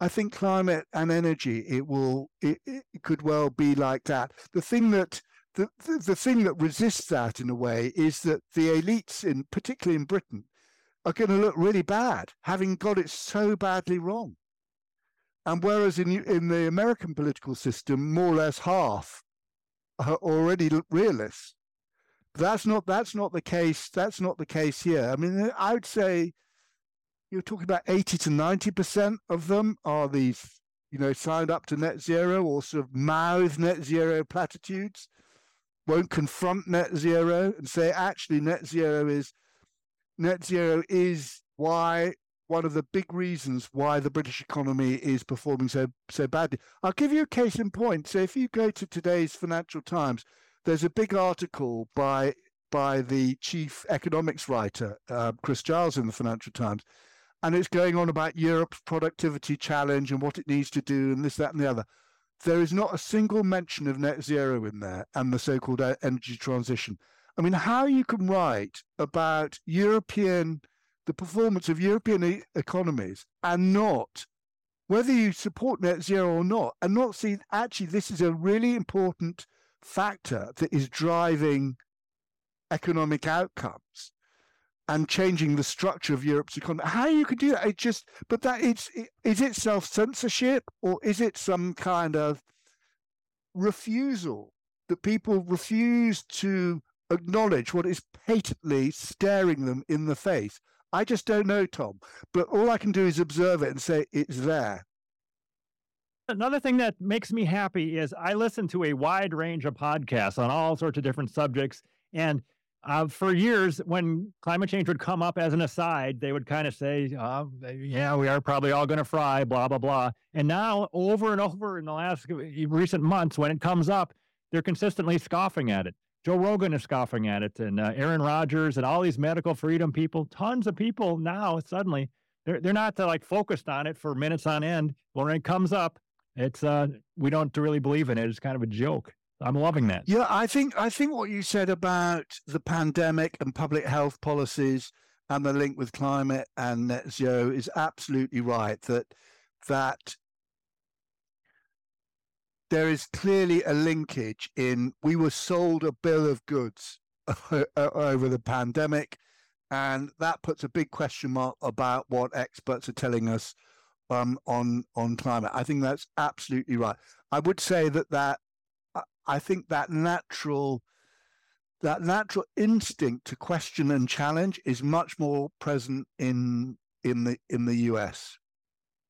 I think climate and energy, it will, it, it could well be like that. The thing that the, the, the thing that resists that in a way is that the elites, in particularly in Britain, are going to look really bad, having got it so badly wrong. And whereas in in the American political system, more or less half are already realists. That's not that's not the case. That's not the case here. I mean, I would say you're talking about eighty to ninety percent of them are these, you know, signed up to net zero or sort of mouth net zero platitudes won't confront net zero and say actually net zero is net zero is why one of the big reasons why the British economy is performing so so badly. I'll give you a case in point. So if you go to today's Financial Times, there's a big article by by the chief economics writer uh, Chris Giles in the Financial Times, and it's going on about Europe's productivity challenge and what it needs to do and this, that, and the other there is not a single mention of net zero in there and the so-called energy transition. I mean, how you can write about European, the performance of European e- economies and not, whether you support net zero or not, and not see actually this is a really important factor that is driving economic outcomes and changing the structure of Europe's economy. How you could do that? It just, but that it's is it self censorship or is it some kind of refusal that people refuse to acknowledge what is patently staring them in the face? I just don't know, Tom. But all I can do is observe it and say it's there. Another thing that makes me happy is I listen to a wide range of podcasts on all sorts of different subjects. And uh, for years, when climate change would come up as an aside, they would kind of say, uh, "Yeah, we are probably all going to fry," blah blah blah. And now, over and over in the last recent months, when it comes up, they're consistently scoffing at it. Joe Rogan is scoffing at it, and uh, Aaron Rodgers, and all these medical freedom people. Tons of people now suddenly they're they're not uh, like focused on it for minutes on end. When it comes up, it's uh, we don't really believe in it. It's kind of a joke. I'm loving that. Yeah, I think I think what you said about the pandemic and public health policies and the link with climate and net zero is absolutely right. That that there is clearly a linkage in we were sold a bill of goods [LAUGHS] over the pandemic, and that puts a big question mark about what experts are telling us um, on on climate. I think that's absolutely right. I would say that that I think that natural that natural instinct to question and challenge is much more present in in the in the US.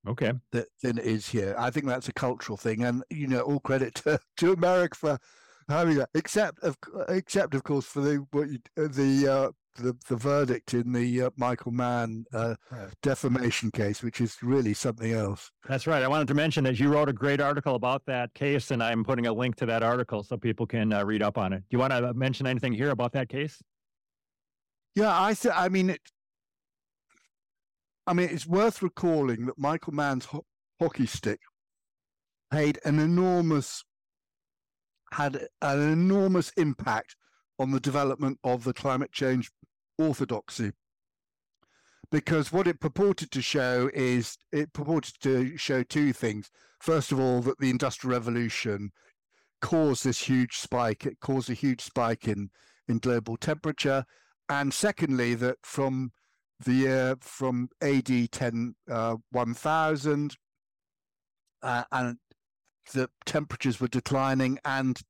Okay. That, than it is here. I think that's a cultural thing, and you know, all credit to, [LAUGHS] to America for having that. Except of except of course for the what you, the uh, the, the verdict in the uh, Michael Mann uh, right. defamation case, which is really something else. That's right. I wanted to mention that you wrote a great article about that case, and I'm putting a link to that article so people can uh, read up on it. Do you want to mention anything here about that case? Yeah, I th- I mean, it, I mean, it's worth recalling that Michael Mann's ho- hockey stick had an enormous had an enormous impact on the development of the climate change orthodoxy. Because what it purported to show is it purported to show two things. First of all, that the Industrial Revolution caused this huge spike, it caused a huge spike in, in global temperature. And secondly, that from the year from AD 10 uh, 1000, uh, and the temperatures were declining and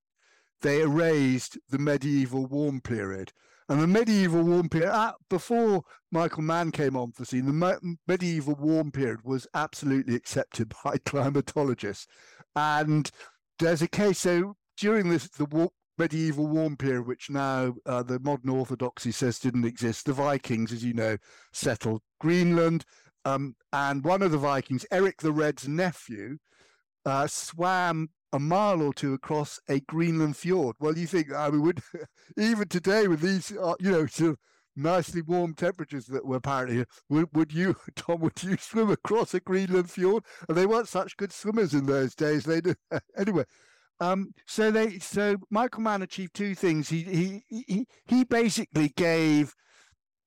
they erased the medieval warm period. And the medieval warm period, before Michael Mann came on the scene, the medieval warm period was absolutely accepted [LAUGHS] by climatologists. And there's a case, so during this, the war, medieval warm period, which now uh, the modern orthodoxy says didn't exist, the Vikings, as you know, settled Greenland. Um, and one of the Vikings, Eric the Red's nephew, uh, swam a mile or two across a Greenland fjord. Well, you think, I mean, would, [LAUGHS] even today with these, uh, you know, sort of nicely warm temperatures that were apparently, would, would you, [LAUGHS] Tom, would you swim across a Greenland fjord? And they weren't such good swimmers in those days. They did. [LAUGHS] anyway. Um, so they, so Michael Mann achieved two things. He, he, he, he basically gave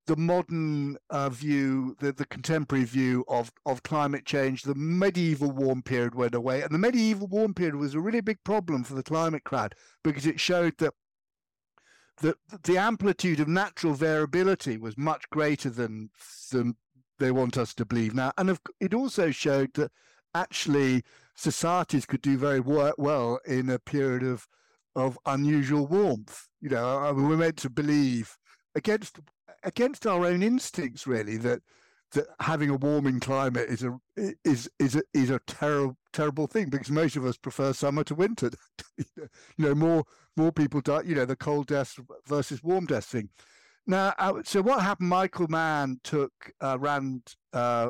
the modern uh, view, the, the contemporary view of, of climate change, the medieval warm period went away. And the medieval warm period was a really big problem for the climate crowd because it showed that the, the amplitude of natural variability was much greater than, than they want us to believe now. And it also showed that actually societies could do very well in a period of, of unusual warmth. You know, I mean, we're meant to believe against against our own instincts, really, that that having a warming climate is a is is a, is a terrible terrible thing because most of us prefer summer to winter. [LAUGHS] you know, more more people die. You know, the cold death versus warm death thing. Now, uh, so what happened? Michael Mann took uh, Rand uh,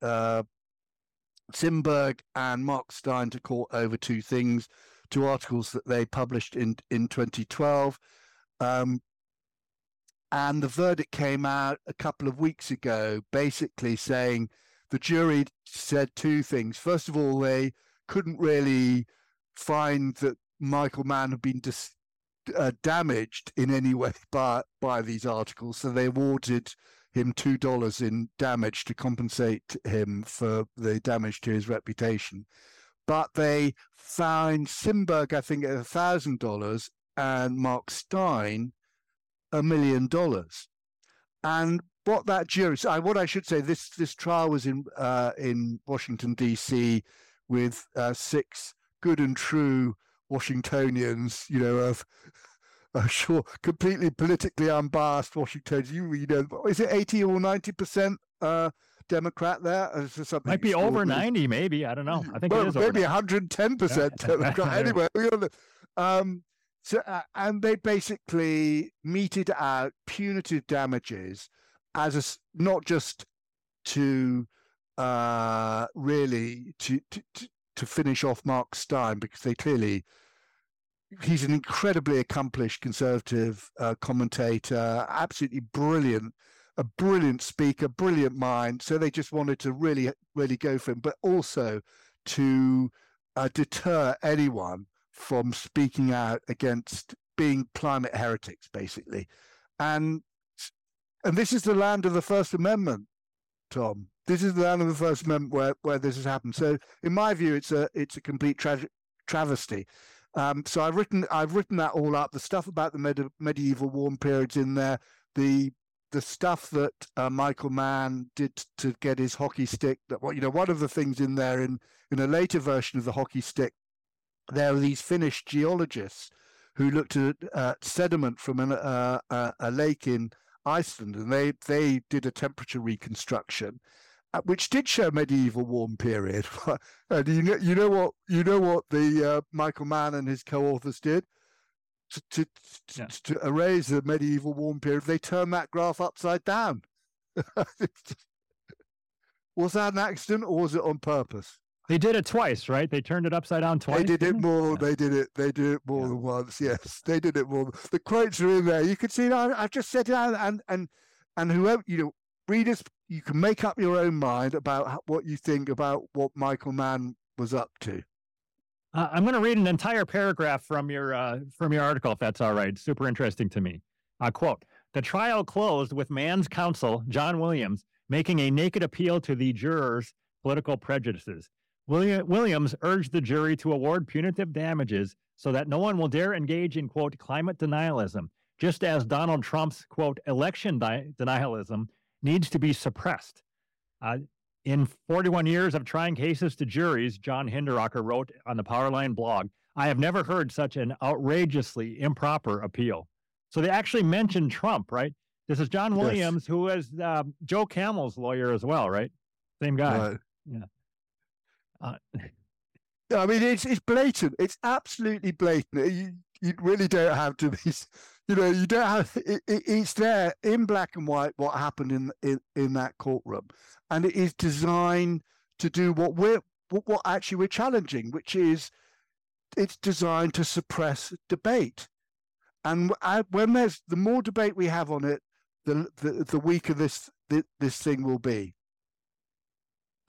uh, Simberg and Mark Steyn to court over two things, two articles that they published in in 2012. Um, and the verdict came out a couple of weeks ago, basically saying the jury said two things. First of all, they couldn't really find that Michael Mann had been dis- uh, damaged in any way [LAUGHS] by, by these articles. So they awarded him $2 in damage to compensate him for the damage to his reputation. But they found Simberg, I think, at $1,000 and Mark Steyn a million dollars. And what that jury, I, what I should say, this this trial was in uh, in Washington D.C. with uh, six good and true Washingtonians, you know, of [LAUGHS] uh, sure, completely politically unbiased Washingtonians. You, you know, is it eighty or ninety percent uh, Democrat there? Might be over ninety, maybe. I don't know. I think well, it is maybe one hundred and ten percent Democrat. [LAUGHS] anyway, um, so, uh, and they basically meted out punitive damages as a, not just to uh, really to, to to finish off Mark Steyn because they clearly he's an incredibly accomplished conservative uh, commentator, absolutely brilliant, a brilliant speaker, brilliant mind. So they just wanted to really, really go for him, but also to uh, deter anyone from speaking out against being climate heretics, basically. And and this is the land of the First Amendment, Tom. This is the land of the First Amendment where, where this has happened. So, in my view, it's a it's a complete tra- travesty. Um, so I've written I've written that all up. The stuff about the med- medieval warm periods in there. The the stuff that uh, Michael Mann did to get his hockey stick. That you know, one of the things in there in in a later version of the hockey stick there are these Finnish geologists who looked at uh, sediment from an, uh, uh, a lake in Iceland, and they they did a temperature reconstruction, uh, which did show medieval warm period. [LAUGHS] and you know, you know what you know what the uh, Michael Mann and his co-authors did. to to, yeah. to erase the medieval warm period, they turned that graph upside down. [LAUGHS] was that an accident or was it on purpose? They did it twice, right? They turned it upside down twice. They did it more. They did it. They did it more yeah. than once. Yes, they did it more. The quotes are in there. You can see that I've just said it, and and and whoever you know, readers, you can make up your own mind about what you think about what Michael Mann was up to. Uh, I'm going to read an entire paragraph from your uh, from your article, if that's all right. Super interesting to me. Uh, quote: The trial closed with Mann's counsel, John Williams, making a naked appeal to the jurors' political prejudices. Williams urged the jury to award punitive damages so that no one will dare engage in, quote, climate denialism, just as Donald Trump's, quote, election di- denialism needs to be suppressed. Uh, in 41 years of trying cases to juries, John Hinderaker wrote on the Powerline blog, I have never heard such an outrageously improper appeal. So they actually mentioned Trump, right? This is John Williams, yes. who is uh, Joe Camel's lawyer as well, right? Same guy. Right. Yeah. Uh, I mean, it's it's blatant. It's absolutely blatant. You you really don't have to be, you know, you don't have. It, it, it's there in black and white what happened in in in that courtroom, and it is designed to do what we're what, what actually we're challenging, which is it's designed to suppress debate. And when there's the more debate we have on it, the the, the weaker this this thing will be.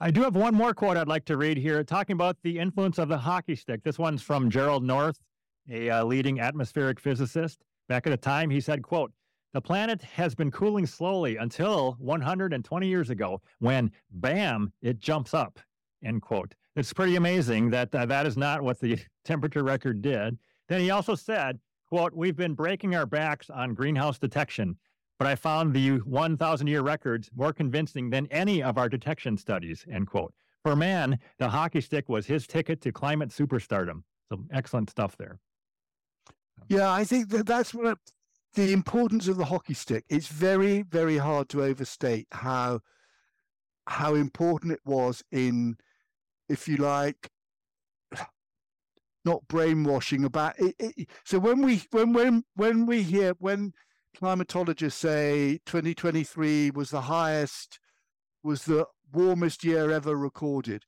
I do have one more quote I'd like to read here, talking about the influence of the hockey stick. This one's from Gerald North, a uh, leading atmospheric physicist. Back at the time, he said, "quote The planet has been cooling slowly until 120 years ago, when bam, it jumps up." End quote. It's pretty amazing that uh, that is not what the [LAUGHS] temperature record did. Then he also said, "quote We've been breaking our backs on greenhouse detection." But I found the 1,000 year records more convincing than any of our detection studies, end quote. For Mann, the hockey stick was his ticket to climate superstardom. So excellent stuff there. Yeah, I think that that's what the importance of the hockey stick. It's very, very hard to overstate how how important it was in, if you like, [SIGHS] not brainwashing about it, it, so when we when when when we hear when climatologists say 2023 was the highest, was the warmest year ever recorded.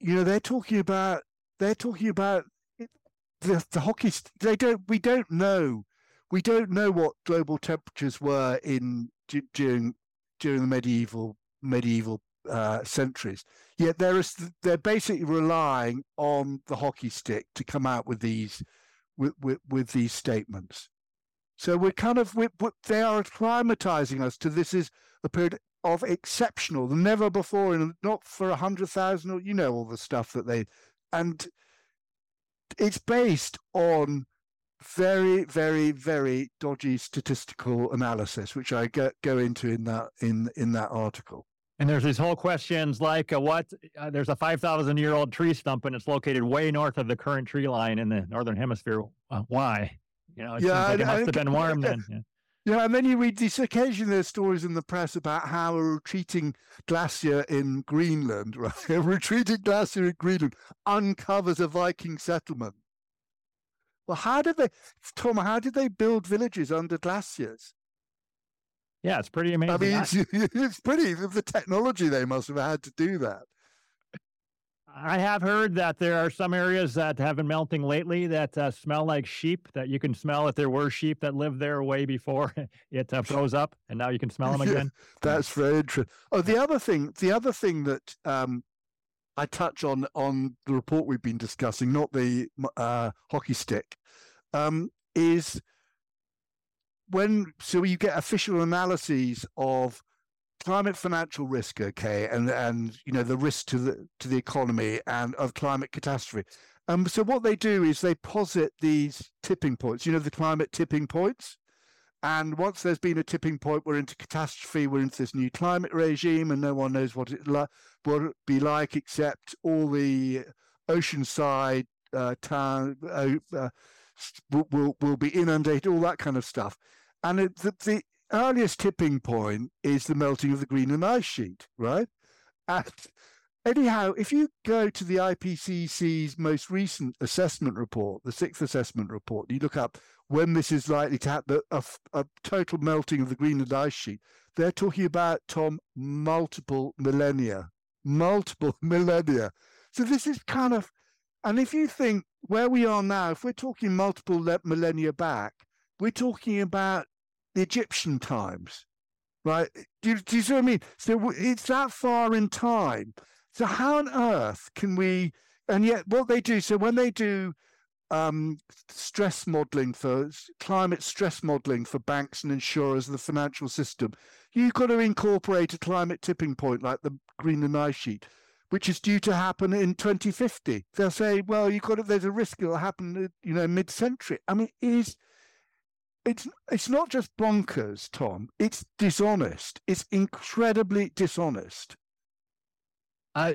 You know, they're talking about they're talking about the, the hockey. They don't. We don't know. We don't know what global temperatures were in during during the medieval medieval uh, centuries. Yet there is they're basically relying on the hockey stick to come out with these with, with, with these statements. So we're kind of we they are acclimatizing us to this is a period of exceptional, never before, and not for a hundred thousand or you know all the stuff that they, and it's based on very, very, very dodgy statistical analysis, which I go, go into in that in in that article. And there's these whole questions like uh, what? Uh, there's a 5,000 year old tree stump and it's located way north of the current tree line in the northern hemisphere. Uh, why? You know, it yeah, like it must have been warm then. Yeah. Yeah, and then you read these occasionally there's stories in the press about how a retreating glacier in Greenland, [LAUGHS] right? A retreating glacier in Greenland uncovers a Viking settlement. Well, how did they, Tom? How did they build villages under glaciers? Yeah, it's pretty amazing. I mean, it's, [LAUGHS] it's pretty the technology they must have had to do that. I have heard that there are some areas that have been melting lately that uh, smell like sheep. That you can smell if there were sheep that lived there way before [LAUGHS] it uh, froze up, and now you can smell them [LAUGHS] again. That's very interesting. Oh, the other thing, the other thing that um, I touch on on the report we've been discussing, not the uh, hockey stick, um, is when so you get official analyses of climate financial risk, okay, and and you know the risk to the to the economy and of climate catastrophe. Um, so what they do is they posit these tipping points. You know the climate tipping points. And once there's been a tipping point, we're into catastrophe. We're into this new climate regime, and no one knows what it what it be like except all the oceanside uh, town uh, uh, will will be inundated, all that kind of stuff. And it, the, the earliest tipping point is the melting of the Greenland ice sheet, right? And, anyhow, if you go to the IPCC's most recent assessment report, the sixth assessment report, you look up when this is likely to happen, a, a total melting of the Greenland ice sheet. They're talking about Tom multiple millennia, multiple [LAUGHS] millennia. So this is kind of, and if you think where we are now, if we're talking multiple millennia back, we're talking about the Egyptian times, right? Do you, do you see what I mean? So it's that far in time. So how on earth can we? And yet, what they do. So when they do um, stress modeling for climate stress modeling for banks and insurers and the financial system, you've got to incorporate a climate tipping point like the Greenland ice sheet, which is due to happen in 2050. They'll say, well, you've got to, there's a risk it'll happen, you know, mid-century. I mean, is it's it's not just bonkers, Tom. It's dishonest. It's incredibly dishonest. Uh,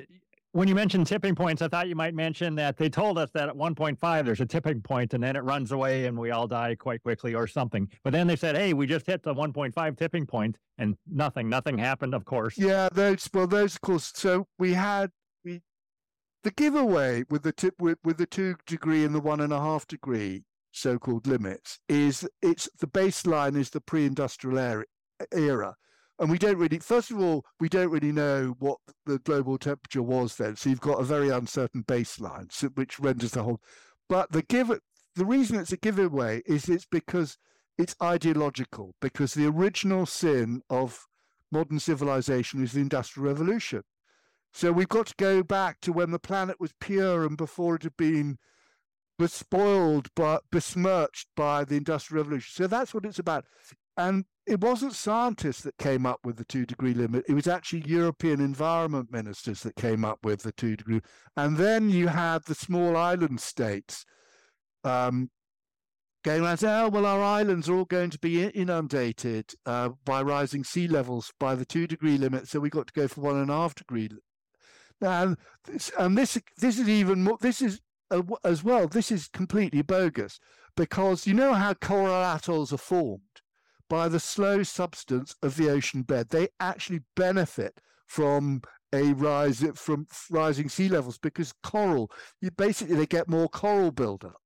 when you mentioned tipping points, I thought you might mention that they told us that at 1.5 there's a tipping point and then it runs away and we all die quite quickly or something. But then they said, "Hey, we just hit the 1.5 tipping point and nothing, nothing happened." Of course. Yeah, those well, those of course. So we had we the giveaway with the tip with, with the two degree and the one and a half degree so-called limits is it's the baseline is the pre-industrial era, and we don't really first of all we don't really know what the global temperature was then. So you've got a very uncertain baseline which renders the whole but the give the reason it's a giveaway is it's because it's ideological because the original sin of modern civilization is the industrial revolution. So we've got to go back to when the planet was pure and before it had been was spoiled but besmirched by the industrial revolution so that's what it's about and it wasn't scientists that came up with the two degree limit. It was actually European environment ministers that came up with the two degree. And then you had the small island states um, going around saying, oh, well, our islands are all going to be inundated uh, by rising sea levels by the two degree limit. So we got to go for one and a half degree. And this, and this, this is even more, this is as well, this is completely bogus because you know how coral atolls are formed? by the slow subsidence of the ocean bed. They actually benefit from a rise from rising sea levels because coral, you basically they get more coral buildup,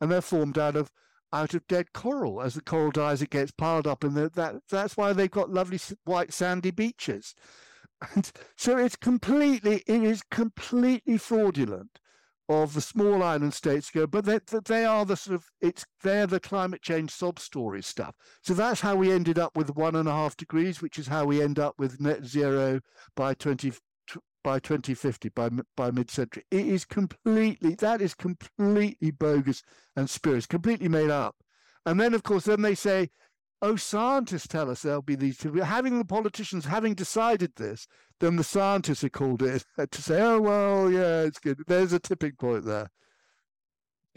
and they're formed out of out of dead coral. As the coral dies, it gets piled up, and that that's why they've got lovely white sandy beaches. [LAUGHS] And so it's completely it is completely fraudulent of the small island states go, but they, they are the sort of it's they're the climate change sob story stuff. So that's how we ended up with one and a half degrees, which is how we end up with net zero by twenty by 2050 by by mid-century. It is completely that is completely bogus and spurious, completely made up. And then of course then they say oh, scientists tell us there'll be these two. Having the politicians having decided this, then the scientists are called in [LAUGHS] to say, oh, well, yeah, it's good. There's a tipping point there.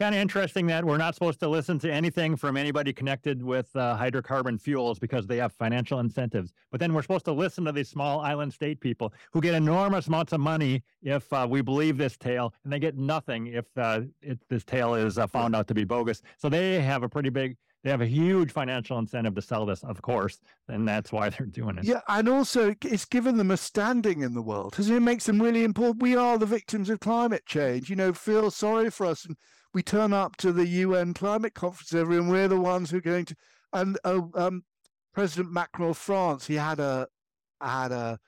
Kind of interesting that we're not supposed to listen to anything from anybody connected with uh, hydrocarbon fuels because they have financial incentives. But then we're supposed to listen to these small island state people who get enormous amounts of money if uh, we believe this tale, and they get nothing if, uh, if this tale is uh, found out to be bogus. So they have a pretty big they have a huge financial incentive to sell this, of course, and that's why they're doing it. Yeah, and also it's given them a standing in the world. Because it makes them really important. We are the victims of climate change. You know, feel sorry for us, and we turn up to the UN climate conference every, and we're the ones who are going to. And uh, um, President Macron of France, he had a had a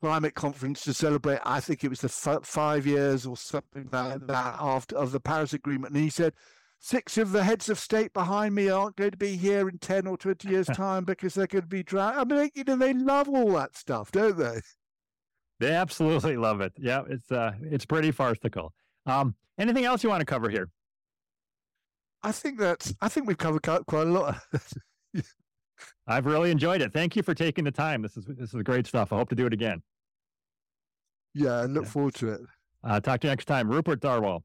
climate conference to celebrate. I think it was the f- five years or something like that after of the Paris Agreement, and he said six of the heads of state behind me aren't going to be here in 10 or 20 years' [LAUGHS] time because they're going to be dry. I mean, you know, they love all that stuff, don't they? They absolutely love it. Yeah, it's uh, it's pretty farcical. Um, anything else you want to cover here? I think that's. I think we've covered quite a lot. [LAUGHS] I've really enjoyed it. Thank you for taking the time. This is this is great stuff. I hope to do it again. Yeah, I look yeah. forward to it. Uh, talk to you next time, Rupert Darwall.